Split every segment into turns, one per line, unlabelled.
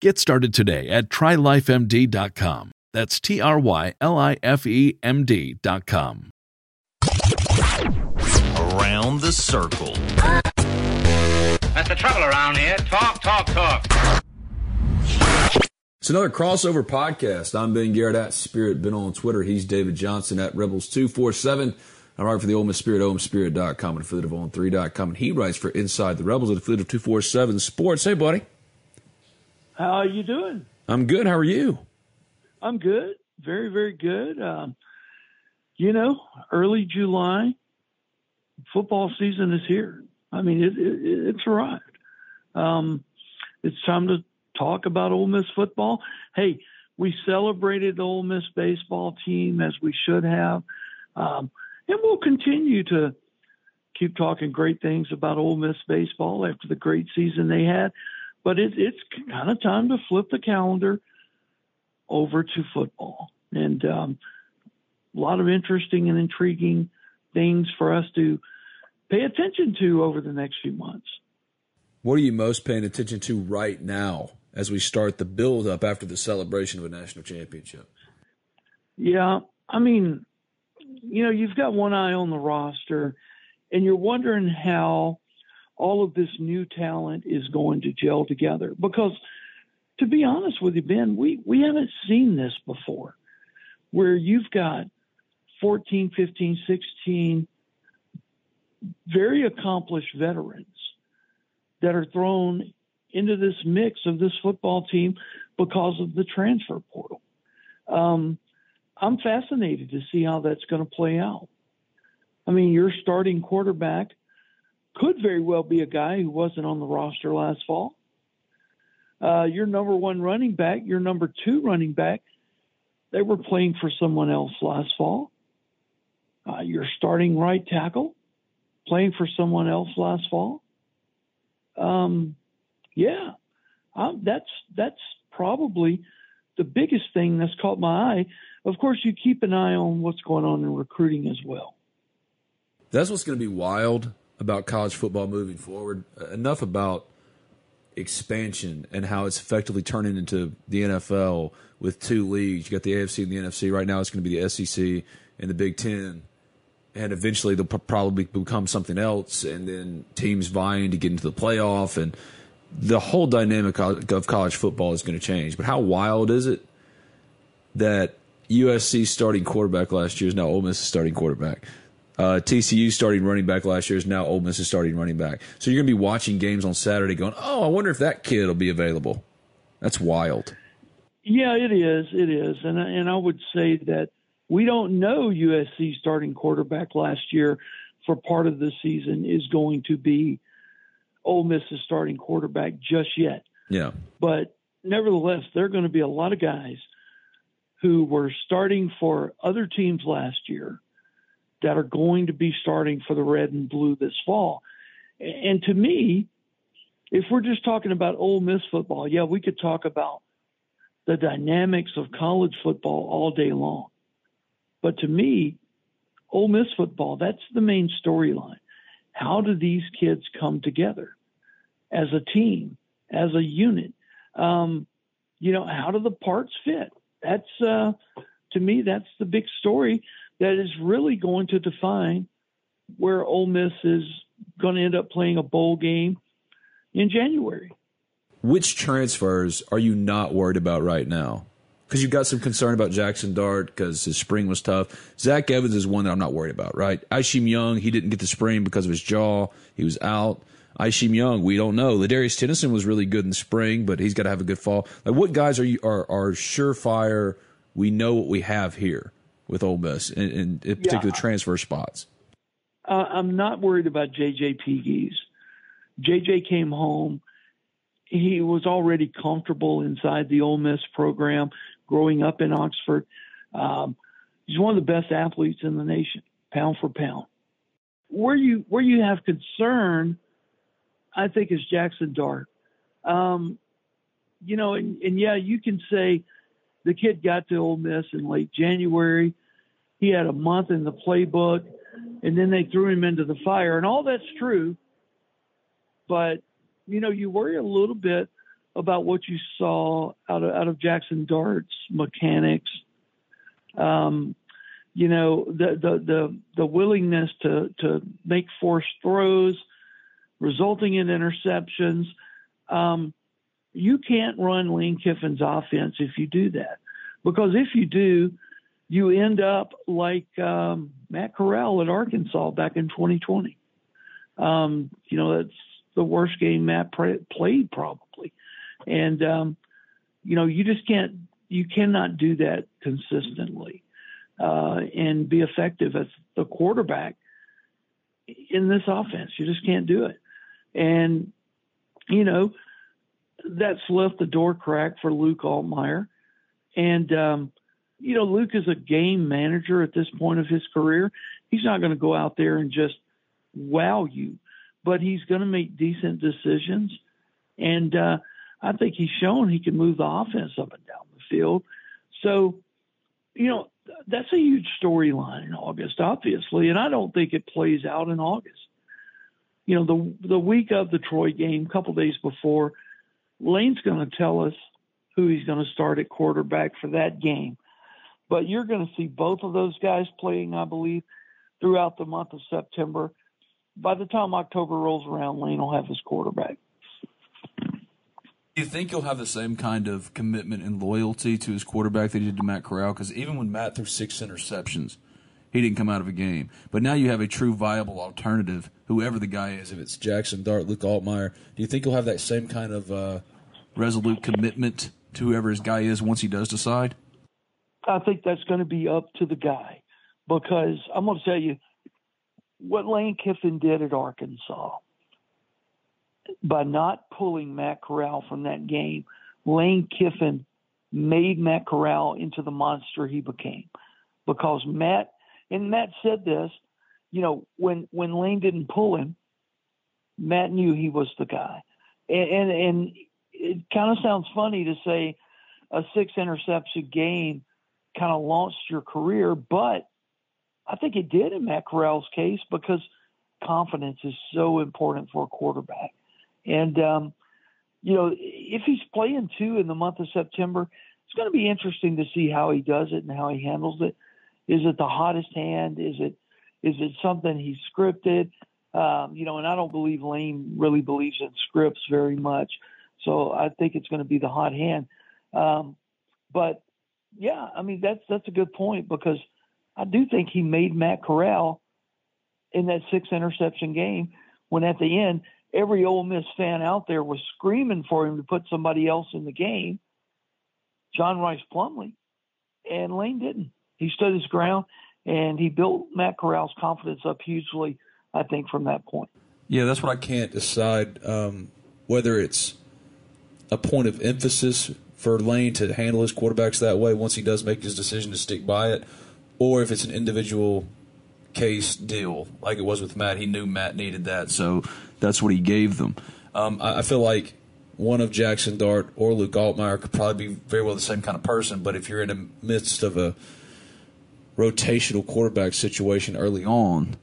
Get started today at trylifemd.com. That's T R Y L I F E M D.com.
Around the circle.
That's the trouble around here. Talk, talk, talk.
It's another crossover podcast. I'm Ben Garrett at Spirit Ben on Twitter. He's David Johnson at Rebels247. I write for the Ole Miss Spirit, OleMissSpirit.com, and affiliate of On3.com. And he writes for Inside the Rebels at affiliate of 247 Sports. Hey, buddy.
How are you doing?
I'm good. How are you?
I'm good. Very, very good. Um, you know, early July, football season is here. I mean, it, it, it's arrived. Um, it's time to talk about Ole Miss football. Hey, we celebrated the Ole Miss baseball team as we should have, um, and we'll continue to keep talking great things about Ole Miss baseball after the great season they had. But it, it's kind of time to flip the calendar over to football, and um, a lot of interesting and intriguing things for us to pay attention to over the next few months.
What are you most paying attention to right now as we start the build up after the celebration of a national championship?
Yeah, I mean, you know, you've got one eye on the roster, and you're wondering how all of this new talent is going to gel together. Because, to be honest with you, Ben, we, we haven't seen this before, where you've got 14, 15, 16 very accomplished veterans that are thrown into this mix of this football team because of the transfer portal. Um, I'm fascinated to see how that's going to play out. I mean, your starting quarterback could very well be a guy who wasn't on the roster last fall. Uh, your number one running back, your number two running back, they were playing for someone else last fall. Uh, your starting right tackle, playing for someone else last fall. Um, yeah, um, that's that's probably the biggest thing that's caught my eye. Of course, you keep an eye on what's going on in recruiting as well.
That's what's going to be wild about college football moving forward. Uh, enough about expansion and how it's effectively turning into the NFL with two leagues. You got the AFC and the NFC. Right now, it's going to be the SEC and the Big Ten. And eventually, they'll probably become something else, and then teams vying to get into the playoff, and the whole dynamic of college football is going to change. But how wild is it that USC starting quarterback last year is now Ole Miss's starting quarterback? Uh, TCU starting running back last year is now Ole Miss is starting running back. So you're going to be watching games on Saturday, going, "Oh, I wonder if that kid will be available." That's wild.
Yeah, it is. It is, and and I would say that we don't know USC starting quarterback last year for part of the season is going to be Ole Miss's starting quarterback just yet.
Yeah,
but nevertheless, there are going to be a lot of guys who were starting for other teams last year that are going to be starting for the red and blue this fall. And to me, if we're just talking about Ole Miss football, yeah, we could talk about the dynamics of college football all day long. But to me, Ole Miss football, that's the main storyline. How do these kids come together as a team, as a unit? Um, you know, how do the parts fit? That's uh, to me, that's the big story that is really going to define where Ole Miss is going to end up playing a bowl game in January.
Which transfers are you not worried about right now? Because you've got some concern about Jaxson Dart because his spring was tough. Zach Evans is one that I'm not worried about, right? Isheem Young, he didn't get the spring because of his jaw. He was out. Isheem Young, we don't know. Ladarius Tennison was really good in spring, but he's got to have a good fall. Like, what guys are you are are surefire? We know what we have here with Ole Miss in, in particular yeah. transfer spots.
Uh, I'm not worried about JJ Pegues. JJ came home. He was already comfortable inside the Ole Miss program, growing up in Oxford. Um, he's one of the best athletes in the nation, pound for pound. Where you where you have concern, I think, is Jaxson Dart. Um, you know, and, and yeah, you can say the kid got to Ole Miss in late January. He had a month in the playbook, and then they threw him into the fire, and all that's true. But you know, you worry a little bit about what you saw out of out of Jaxson Dart's mechanics. Um, you know, the the the the willingness to to make forced throws, resulting in interceptions. Um, you can't run Lane Kiffin's offense if you do that, because if you do, you end up like um, Matt Corral at Arkansas back in 2020. Um, you know, that's the worst game Matt played probably, and um, you know, you just can't, you cannot do that consistently uh, and be effective as the quarterback in this offense. You just can't do it, and you know, that's left the door cracked for Luke Altmyer, and um, you know, Luke is a game manager at this point of his career. He's not going to go out there and just wow you, but he's going to make decent decisions. And uh, I think he's shown he can move the offense up and down the field. So, you know, that's a huge storyline in August, obviously, and I don't think it plays out in August. You know, the the week of the Troy game, a couple days before, Lane's going to tell us who he's going to start at quarterback for that game. But you're going to see both of those guys playing, I believe, throughout the month of September. By the time October rolls around, Lane will have his quarterback.
Do you think he'll have the same kind of commitment and loyalty to his quarterback that he did to Matt Corral? Because even when Matt threw six interceptions, he didn't come out of a game. But now you have a true viable alternative, whoever the guy is, if it's Jaxson Dart, Luke Altmyer. Do you think he'll have that same kind of uh, resolute commitment to whoever his guy is once he does decide?
I think that's going to be up to the guy because I'm going to tell you what Lane Kiffin did at Arkansas by not pulling Matt Corral from that game. Lane Kiffin made Matt Corral into the monster he became because Matt and Matt said this, you know, when when Lane didn't pull him, Matt knew he was the guy, and and, and it kind of sounds funny to say a six interception game kind of launched your career, but I think it did in Matt Corral's case because confidence is so important for a quarterback. And, um, you know, if he's playing two in the month of September, it's going to be interesting to see how he does it and how he handles it. Is it the hottest hand? Is it is it something he's scripted? Um, you know, and I don't believe Lane really believes in scripts very much. So I think it's going to be the hot hand. Um, but yeah, I mean that's that's a good point because I do think he made Matt Corral in that six interception game when at the end every Ole Miss fan out there was screaming for him to put somebody else in the game, John Rice Plumlee and Lane didn't. He stood his ground and he built Matt Corral's confidence up hugely. I think from that point.
Yeah, that's what I can't decide um, whether it's a point of emphasis for Lane to handle his quarterbacks that way once he does make his decision to stick by it, or if it's an individual case deal like it was with Matt. He knew Matt needed that, so that's what he gave them. Um, I, I, feel like one of Jaxson Dart or Luke Altmyer could probably be very well the same kind of person, but if you're in the midst of a rotational quarterback situation early on,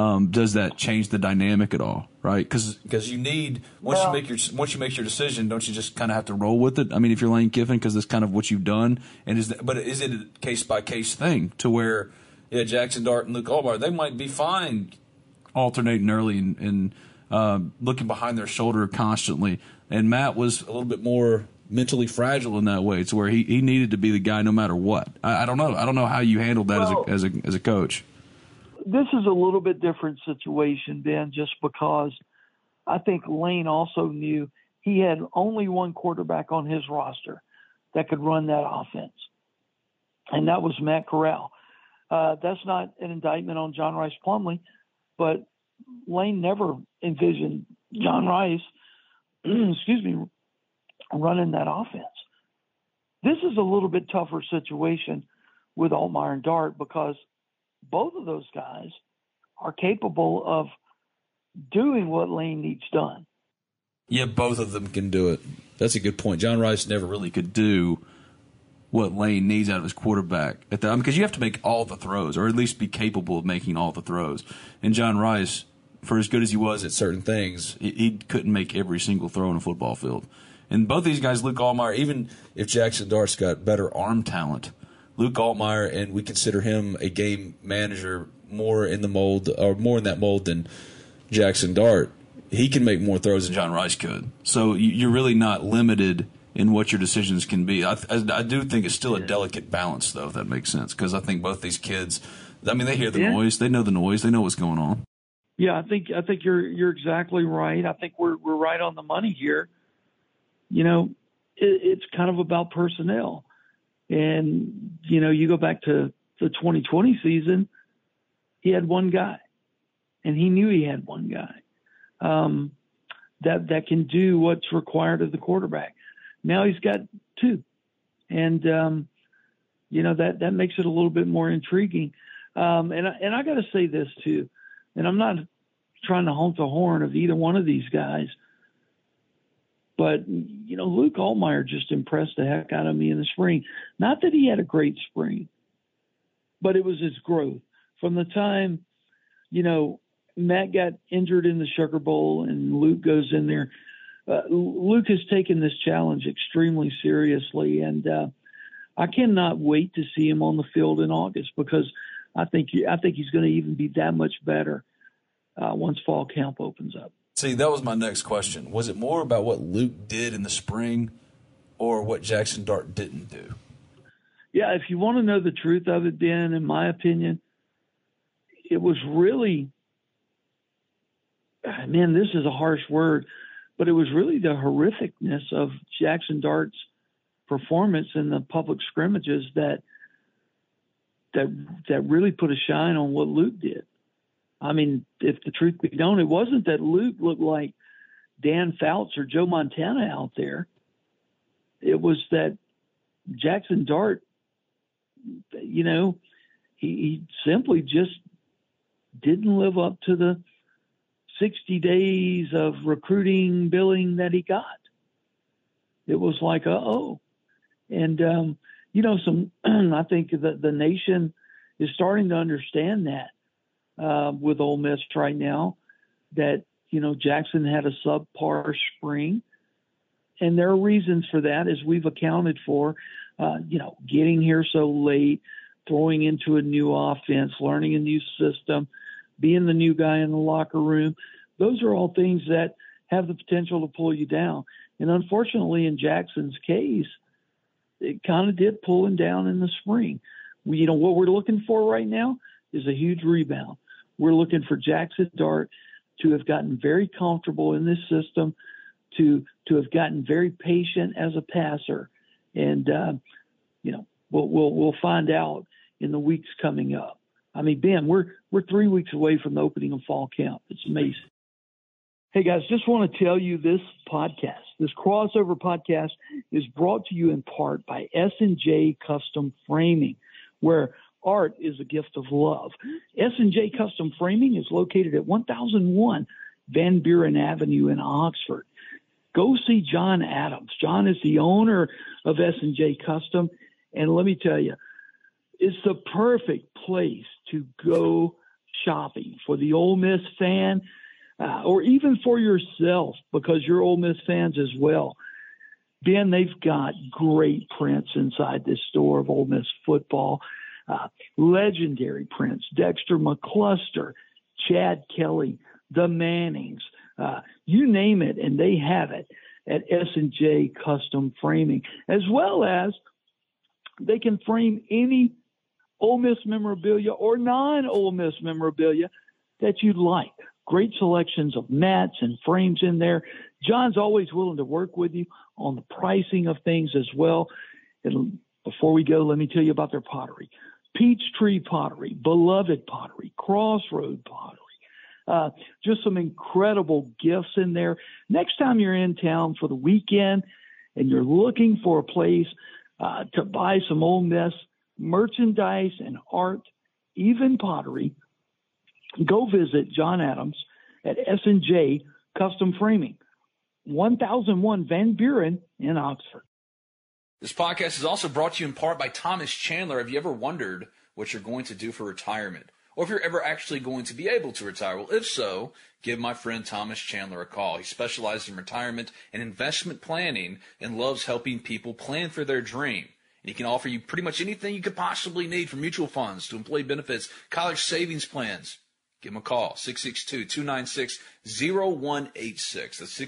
um, does that change the dynamic at all? Right? Because you need once well, you make your once you make your decision, don't you just kind of have to roll with it? I mean, if you're Lane Kiffin, because that's kind of what you've done, and is that, but is it a case by case thing to where yeah, Jaxson Dart and Luke Altmyer they might be fine alternating early and, and uh, looking behind their shoulder constantly, and Matt was a little bit more mentally fragile in that way. It's where he, he needed to be the guy no matter what. I, I don't know. I don't know how you handled that well, as a as a as a coach
this is a little bit different situation, Ben, just because I think Lane also knew he had only one quarterback on his roster that could run that offense, and that was Matt Corral. Uh, that's not an indictment on John Rice Plumlee, but Lane never envisioned John Rice, excuse me, running that offense. This is a little bit tougher situation with Altmyer and Dart because both of those guys are capable of doing what Lane needs done.
Yeah, both of them can do it. That's a good point. John Rice never really could do what Lane needs out of his quarterback at that because you have to make all the throws, or at least be capable of making all the throws. And John Rice, for as good as he was at certain things, he, he couldn't make every single throw in a football field. And both these guys, Luke Altmyer, even if Jaxson Dart's got better arm talent, Luke Altmyer, and we consider him a game manager more in the mold or more in that mold than Jaxson Dart. He can make more throws than John Rice could. So you're really not limited in what your decisions can be. I, I do think it's still a delicate balance, though, if that makes sense, because I think both these kids, I mean, they hear the yeah. noise, they know the noise, they know what's going on.
Yeah, I think I think you're you're exactly right. I think we're we're right on the money here. You know, it, it's kind of about personnel. And, you know, you go back to the 2020 season, he had one guy, and he knew he had one guy um, that that can do what's required of the quarterback. Now he's got two, and um, you know that that makes it a little bit more intriguing. Um, and and I got to say this too, and I'm not trying to honk the horn of either one of these guys, but, you know, Luke Altmyer just impressed the heck out of me in the spring. Not that he had a great spring, but it was his growth. From the time, you know, Matt got injured in the Sugar Bowl and Luke goes in there. Uh, Luke has taken this challenge extremely seriously, and uh, I cannot wait to see him on the field in August because I think I think he's going to even be that much better uh, once fall camp opens up.
See, that was my next question. Was it more about what Luke did in the spring or what Jaxson Dart didn't do?
Yeah, if you want to know the truth of it, Ben, in my opinion, it was really, man, this is a harsh word, but it was really the horrificness of Jackson Dart's performance in the public scrimmages that that that really put a shine on what Luke did. I mean, if the truth be known, it wasn't that Luke looked like Dan Fouts or Joe Montana out there. It was that Jaxson Dart, you know, he, he simply just didn't live up to the 60 days of recruiting billing that he got. It was like, oh. And, um, you know, some, I think that the nation is starting to understand that uh, with Ole Miss right now that you know Jaxson had a subpar spring, and there are reasons for that, as we've accounted for. Uh, you know, getting here so late, throwing into a new offense, learning a new system, being the new guy in the locker room. Those are all things that have the potential to pull you down. And unfortunately, in Jaxson's case, it kind of did pull him down in the spring. We, you know, what we're looking for right now is a huge rebound. We're looking for Jaxson Dart to have gotten very comfortable in this system, to to have gotten very patient as a passer, and uh, you know we'll, we'll we'll find out in the weeks coming up. I mean, Ben, we're we're three weeks away from the opening of fall camp. It's amazing. Hey guys, just want to tell you this podcast, this crossover podcast, is brought to you in part by S and J Custom Framing, where art is a gift of love. S&J Custom Framing is located at 1001 Van Buren Avenue in Oxford. Go see John Adams. John is the owner of S&J Custom, and let me tell you, it's the perfect place to go shopping for the Ole Miss fan, uh, or even for yourself because you're Ole Miss fans as well. Ben, they've got great prints inside this store of Ole Miss football. Uh, legendary prints, Dexter McCluster, Chad Kelly, the Mannings, uh, you name it, and they have it at S&J Custom Framing, as well as they can frame any Ole Miss memorabilia or non-Ole Miss memorabilia that you'd like. Great selections of mats and frames in there. John's always willing to work with you on the pricing of things as well. And before we go, let me tell you about their pottery. Peachtree Pottery, Beloved Pottery, Crossroad Pottery. Uh, just some incredible gifts in there. Next time you're in town for the weekend and you're looking for a place uh, to buy some Ole Miss merchandise and art, even pottery, go visit John Adams at S&J Custom Framing, 1001 Van Buren in Oxford.
This podcast is also brought to you in part by Thomas Chandler. Have you ever wondered what you're going to do for retirement? Or if you're ever actually going to be able to retire? Well, if so, give my friend Thomas Chandler a call. He specializes in retirement and investment planning and loves helping people plan for their dream. And he can offer you pretty much anything you could possibly need from mutual funds to employee benefits, college savings plans. Give him a call, 662-296-0186. That's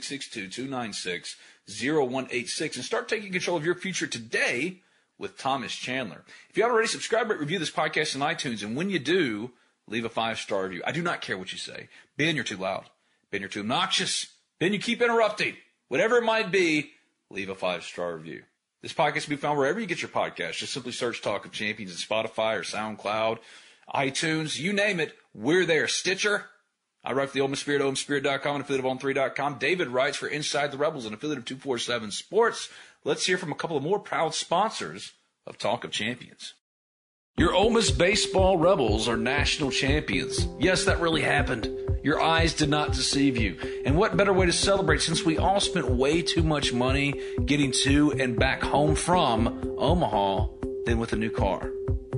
662-296-0186. And start taking control of your future today with Thomas Chandler. If you haven't already, subscribed, rate, review this podcast on iTunes. And when you do, leave a five-star review. I do not care what you say. Ben, you're too loud. Ben, you're too obnoxious. Ben, you keep interrupting. Whatever it might be, leave a five-star review. This podcast can be found wherever you get your podcast. Just simply search Talk of Champions in Spotify or SoundCloud, iTunes, you name it. We're there. Stitcher. I write for the Miss Spirit, OleMissSpirit.com, and affiliate of On3.com. David writes for Inside the Rebels, an affiliate of 247 Sports. Let's hear from a couple of more proud sponsors of Talk of Champions. Your Ole Miss baseball Rebels are national champions. Yes, that really happened. Your eyes did not deceive you. And what better way to celebrate since we all spent way too much money getting to and back home from Omaha than with a new car?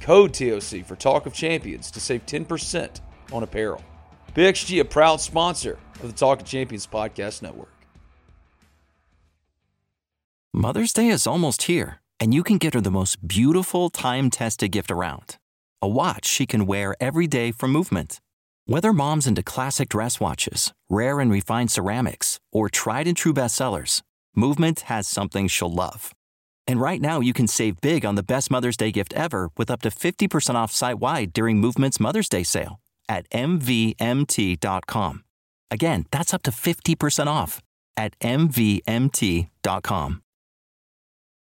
Code TOC for Talk of Champions to save 10% on apparel. PXG, a proud sponsor of the Talk of Champions podcast network.
Mother's Day is almost here, and you can get her the most beautiful time tested gift around a watch she can wear every day from Movement. Whether mom's into classic dress watches, rare and refined ceramics, or tried and true bestsellers, Movement has something she'll love. And right now, you can save big on the best Mother's Day gift ever with up to 50% off site wide during Movement's Mother's Day sale at MVMT.com. Again, that's up to 50% off at MVMT.com.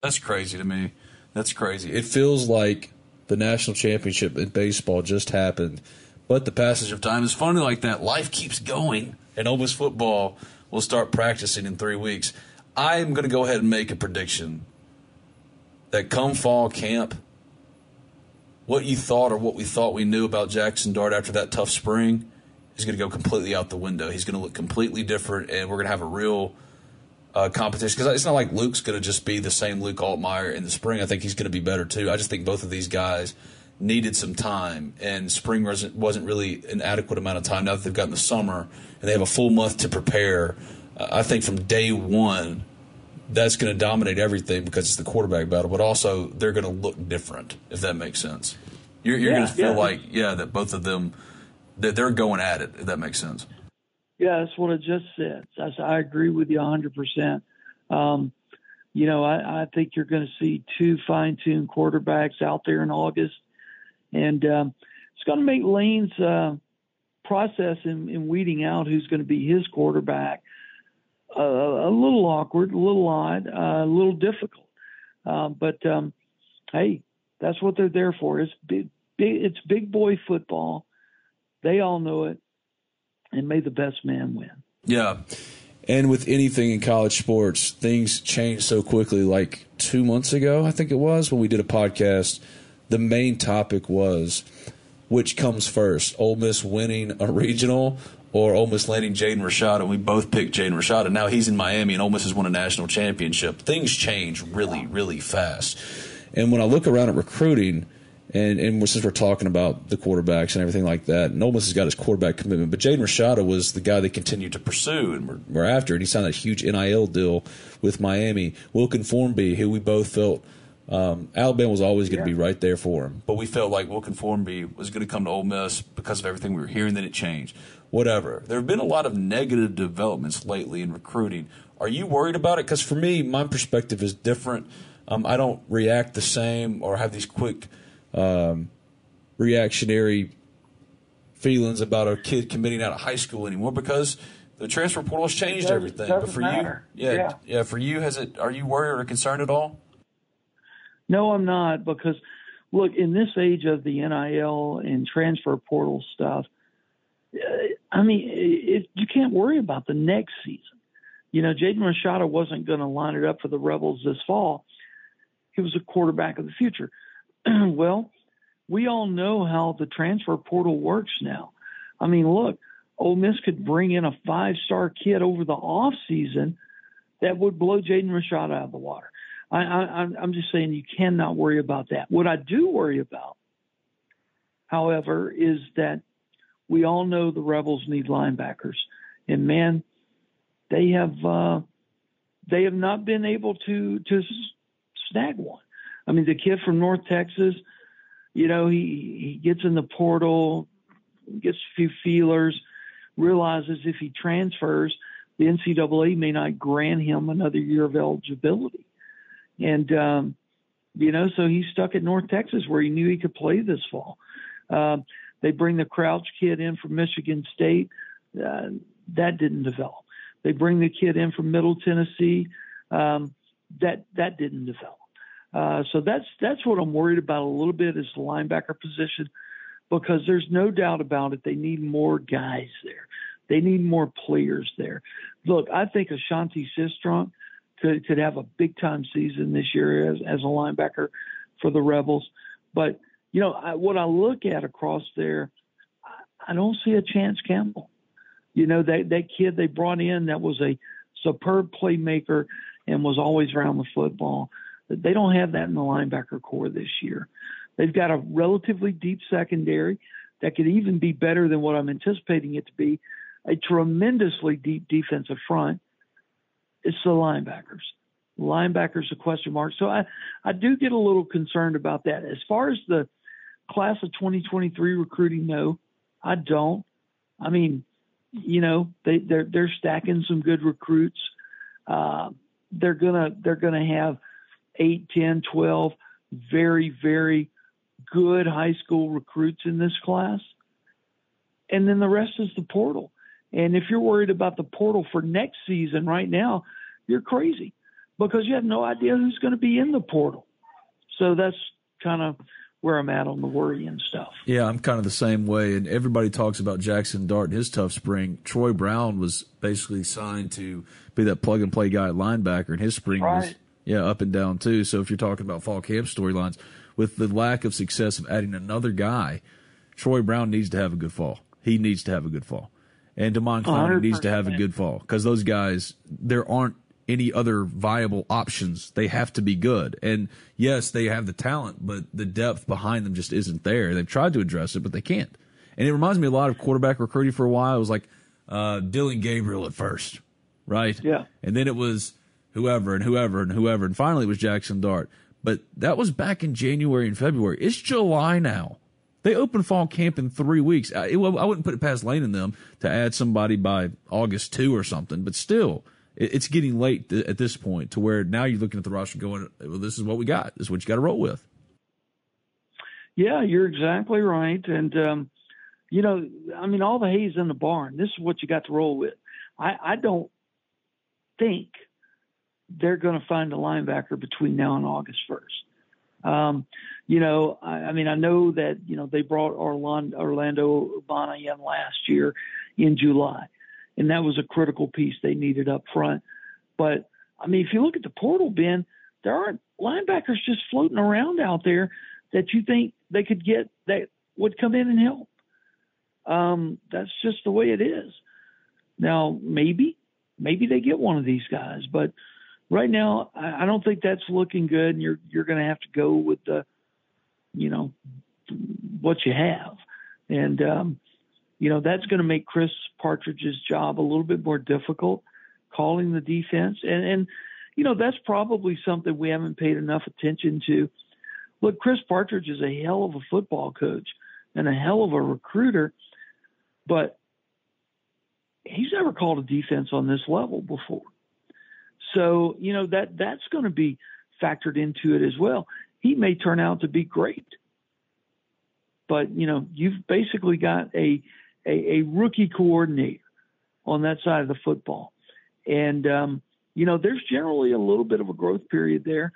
That's crazy to me. That's crazy. It feels like the national championship in baseball just happened, but the passage of time is funny like that. Life keeps going, and Ole Miss football will start practicing in three weeks. I'm going to go ahead and make a prediction that come fall camp, what you thought or what we thought we knew about Jaxson Dart after that tough spring is going to go completely out the window. He's going to look completely different, and we're going to have a real uh, competition because it's not like Luke's going to just be the same Luke Altmyer in the spring. I think he's going to be better too. I just think both of these guys needed some time, and spring wasn't wasn't really an adequate amount of time. Now that they've gotten the summer and they have a full month to prepare, uh, I think from day one that's going to dominate everything because it's the quarterback battle. But also they're going to look different if that makes sense. You're, you're yeah, going to feel yeah. like yeah that both of them that they're going at it. If that makes sense.
Yeah, that's what I just said. I, I agree with you 100%. Um, you know, I, I think you're going to see two fine tuned quarterbacks out there in August. And um, it's going to make Lane's uh, process in, in, weeding out who's going to be his quarterback a little awkward, a little odd, uh, a little difficult. Uh, but um, hey, that's what they're there for. It's big, big, it's big boy football. They all know it and may the best man win.
Yeah. And with anything in college sports, things change so quickly. Like two months ago, I think it was, when we did a podcast, the main topic was which comes first, Ole Miss winning a regional or Ole Miss landing Jaden Rashada. And we both picked Jaden Rashada. Now he's in Miami and Ole Miss has won a national championship. Things change really, really fast. And when I look around at recruiting – and and since we're talking about the quarterbacks and everything like that, and Ole Miss has got his quarterback commitment, but Jaden Rashada was the guy they continued to pursue, and we're, we're after, and he signed that huge NIL deal with Miami. Wilkin Formby, who we both felt um, Alabama was always going to yeah. be right there for him, but we felt like Wilkin Formby was going to come to Ole Miss because of everything we were hearing. Then it changed. Whatever. There have been a lot of negative developments lately in recruiting. Are you worried about it? Because for me, my perspective is different. Um, I don't react the same or have these quick um, reactionary feelings about a kid committing out of high school anymore because the transfer portal has changed everything.
But for matter.
you, yeah, yeah, yeah, for you, has it? Are you worried or concerned at all?
No, I'm not because look, in this age of the NIL and transfer portal stuff, uh, I mean, it, you can't worry about the next season. You know, Jaden Rashada wasn't going to line it up for the Rebels this fall. He was a quarterback of the future. well, we all know how the transfer portal works now. I mean, look, Ole Miss could bring in a five-star kid over the off season that would blow Jaden Rashad out of the water. I, I, I'm just saying you cannot worry about that. What I do worry about, however, is that we all know the Rebels need linebackers, and man, they have uh, they have not been able to to snag one. I mean, the kid from North Texas, you know, he he gets in the portal, gets a few feelers, realizes if he transfers, the NCAA may not grant him another year of eligibility, and um, you know, so he's stuck at North Texas where he knew he could play this fall. Uh, they bring the Crouch kid in from Michigan State. Uh, that didn't develop. They bring the kid in from Middle Tennessee. Um, that that didn't develop. Uh, so that's that's what I'm worried about a little bit is the linebacker position, because there's no doubt about it. They need more guys there. They need more players there. Look, I think Ashanti Cistrunk could could have a big time season this year as as a linebacker for the Rebels. But you know I, what I look at across there, I, don't see a Chance Campbell. You know that that kid they brought in that was a superb playmaker and was always around the football. They don't have that in the linebacker core this year. They've got a relatively deep secondary that could even be better than what I'm anticipating it to be. A tremendously deep defensive front. It's the linebackers. Linebackers a question mark. So I, I do get a little concerned about that. As far as the class of 2023 recruiting, no, I don't. I mean, you know, they they're they're stacking some good recruits. Uh, they're gonna they're gonna have eight, ten, twelve very very good high school recruits in this class, and then the rest is the portal. And if you're worried about the portal for next season right now, you're crazy because you have no idea who's going to be in the portal. So that's kind of where I'm at on the worry and stuff.
Yeah, I'm kind of the same way. And everybody talks about Jaxson Dart and his tough spring. Troy Brown was basically signed to be that plug and play guy at linebacker, and his spring right. was yeah up and down too. So if you're talking about fall camp storylines, with the lack of success of adding another guy, Troy Brown needs to have a good fall. He needs to have a good fall. And Damon Clowney needs to have a good fall because those guys, there aren't any other viable options. They have to be good. And yes, they have the talent, but the depth behind them just isn't there. They've tried to address it, but they can't. And it reminds me a lot of quarterback recruiting for a while. It was like uh, Dillon Gabriel at first, right?
Yeah.
And then it was whoever and whoever and whoever. And finally it was Jaxson Dart. But that was back in January and February. It's July now. They open fall camp in three weeks. I, it, I wouldn't put it past Lane and them to add somebody by August 2 or something, but still – it's getting late th- at this point to where now you're looking at the roster going, well, this is what we got. This is what you got to roll with.
Yeah, you're exactly right. And, um, you know, I mean, all the hay's in the barn. This is what you got to roll with. I, I don't think they're going to find a linebacker between now and August 1st. Um, you know, I, I, mean, I know that, you know, they brought Orlando, Orlando Umana in last year in July and that was a critical piece they needed up front. But I mean, if you look at the portal, Ben, there aren't linebackers just floating around out there that you think they could get that would come in and help. Um, that's just the way it is. Now, maybe, maybe they get one of these guys, but right now, I, don't think that's looking good. And you're you're going to have to go with the, you know, what you have. And um, you know, that's going to make Chris Partridge's job a little bit more difficult, calling the defense. And, and, you know, that's probably something we haven't paid enough attention to. Look, Chris Partridge is a hell of a football coach and a hell of a recruiter, but he's never called a defense on this level before. So, you know, that that's going to be factored into it as well. He may turn out to be great. But, you know, you've basically got a a, a rookie coordinator on that side of the football. And, um, you know, there's generally a little bit of a growth period there,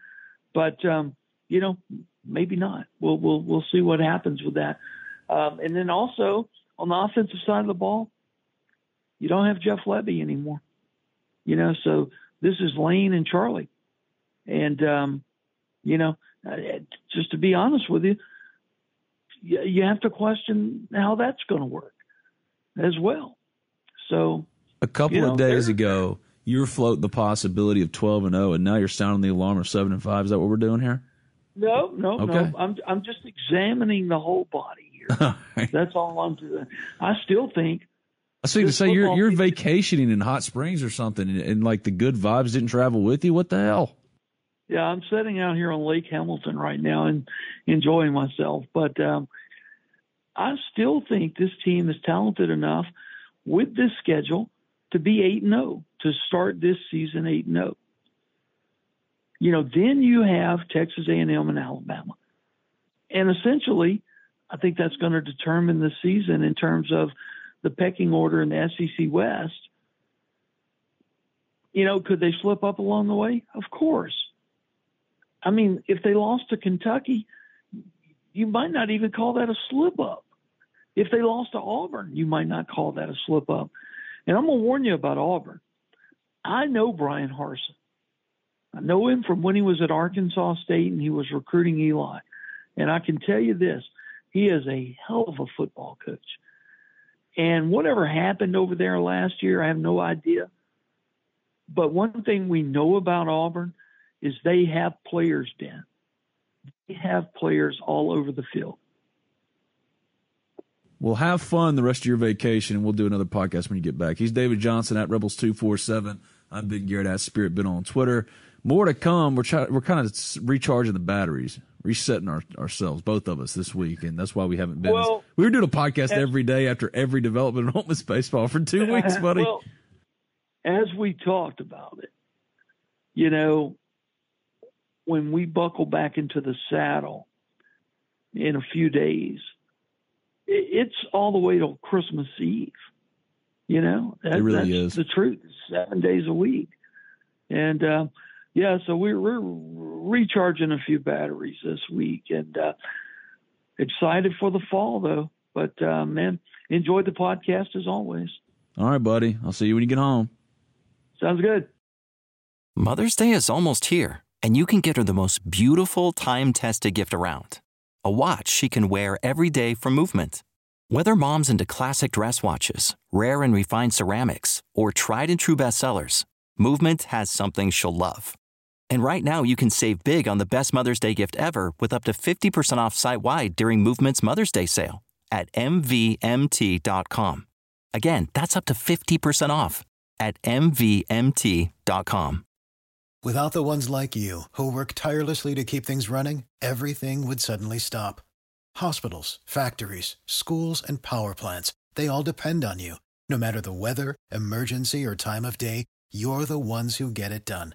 but, um, you know, maybe not. We'll, we'll, we'll see what happens with that. Um, and then also on the offensive side of the ball, you don't have Jeff Lebby anymore, you know, so this is Lane and Charlie. And, um, you know, uh, just to be honest with you, you have to question how that's going to work as well. So
a couple
you know,
of days ago, you were floating the possibility of 12 and 0, and now you're sounding the alarm of 7 and 5. Is that what we're doing here?
No, no, okay. no. I'm I'm just examining the whole body here. That's all I'm doing. I still think.
I was to say you're you're vacationing in Hot Springs or something, and, and like the good vibes didn't travel with you. What the hell?
Yeah, I'm sitting out here on Lake Hamilton right now and enjoying myself. But um, I still think this team is talented enough with this schedule to be 8 0, to start this season 8 0. You know, then you have Texas A&M and Alabama. And essentially, I think that's going to determine the season in terms of the pecking order in the SEC West. You know, could they slip up along the way? Of course. I mean, if they lost to Kentucky, you might not even call that a slip up. If they lost to Auburn, you might not call that a slip up. And I'm going to warn you about Auburn. I know Bryan Harsin. I know him from when he was at Arkansas State and he was recruiting Eli. And I can tell you this he is a hell of a football coach. And whatever happened over there last year, I have no idea. But one thing we know about Auburn is they have players, Ben, they have players all over the field.
Well, have fun the rest of your vacation, and we'll do another podcast when you get back. He's David Johnson at Rebels two four seven. I'm Big Garrett at Spirit Ben on Twitter. More to come. We're try- we're kind of recharging the batteries, resetting our, ourselves, both of us this week, and that's why we haven't been.
Well,
we were doing a podcast every day after every development in Ole Miss baseball for two weeks, buddy.
well, as we talked about it, you know, when we buckle back into the saddle in a few days, it's all the way till Christmas Eve. You know,
that, it really
that's
is
the truth. Seven days a week, and uh, yeah, so we're, we're recharging a few batteries this week, and uh, excited for the fall though. But uh, man, enjoyed the podcast as always.
All right, buddy. I'll see you when you get home.
Sounds good.
Mother's Day is almost here, and you can get her the most beautiful time-tested gift around. A watch she can wear every day for movement. Whether mom's into classic dress watches, rare and refined ceramics, or tried and true bestsellers, Movement has something she'll love. And right now, you can save big on the best Mother's Day gift ever with up to 50% off site wide during Movement's Mother's Day sale at MVMT.com. Again, that's up to 50% off at MVMT.com.
Without the ones like you, who work tirelessly to keep things running, everything would suddenly stop. Hospitals, factories, schools, and power plants, they all depend on you. No matter the weather, emergency, or time of day, you're the ones who get it done.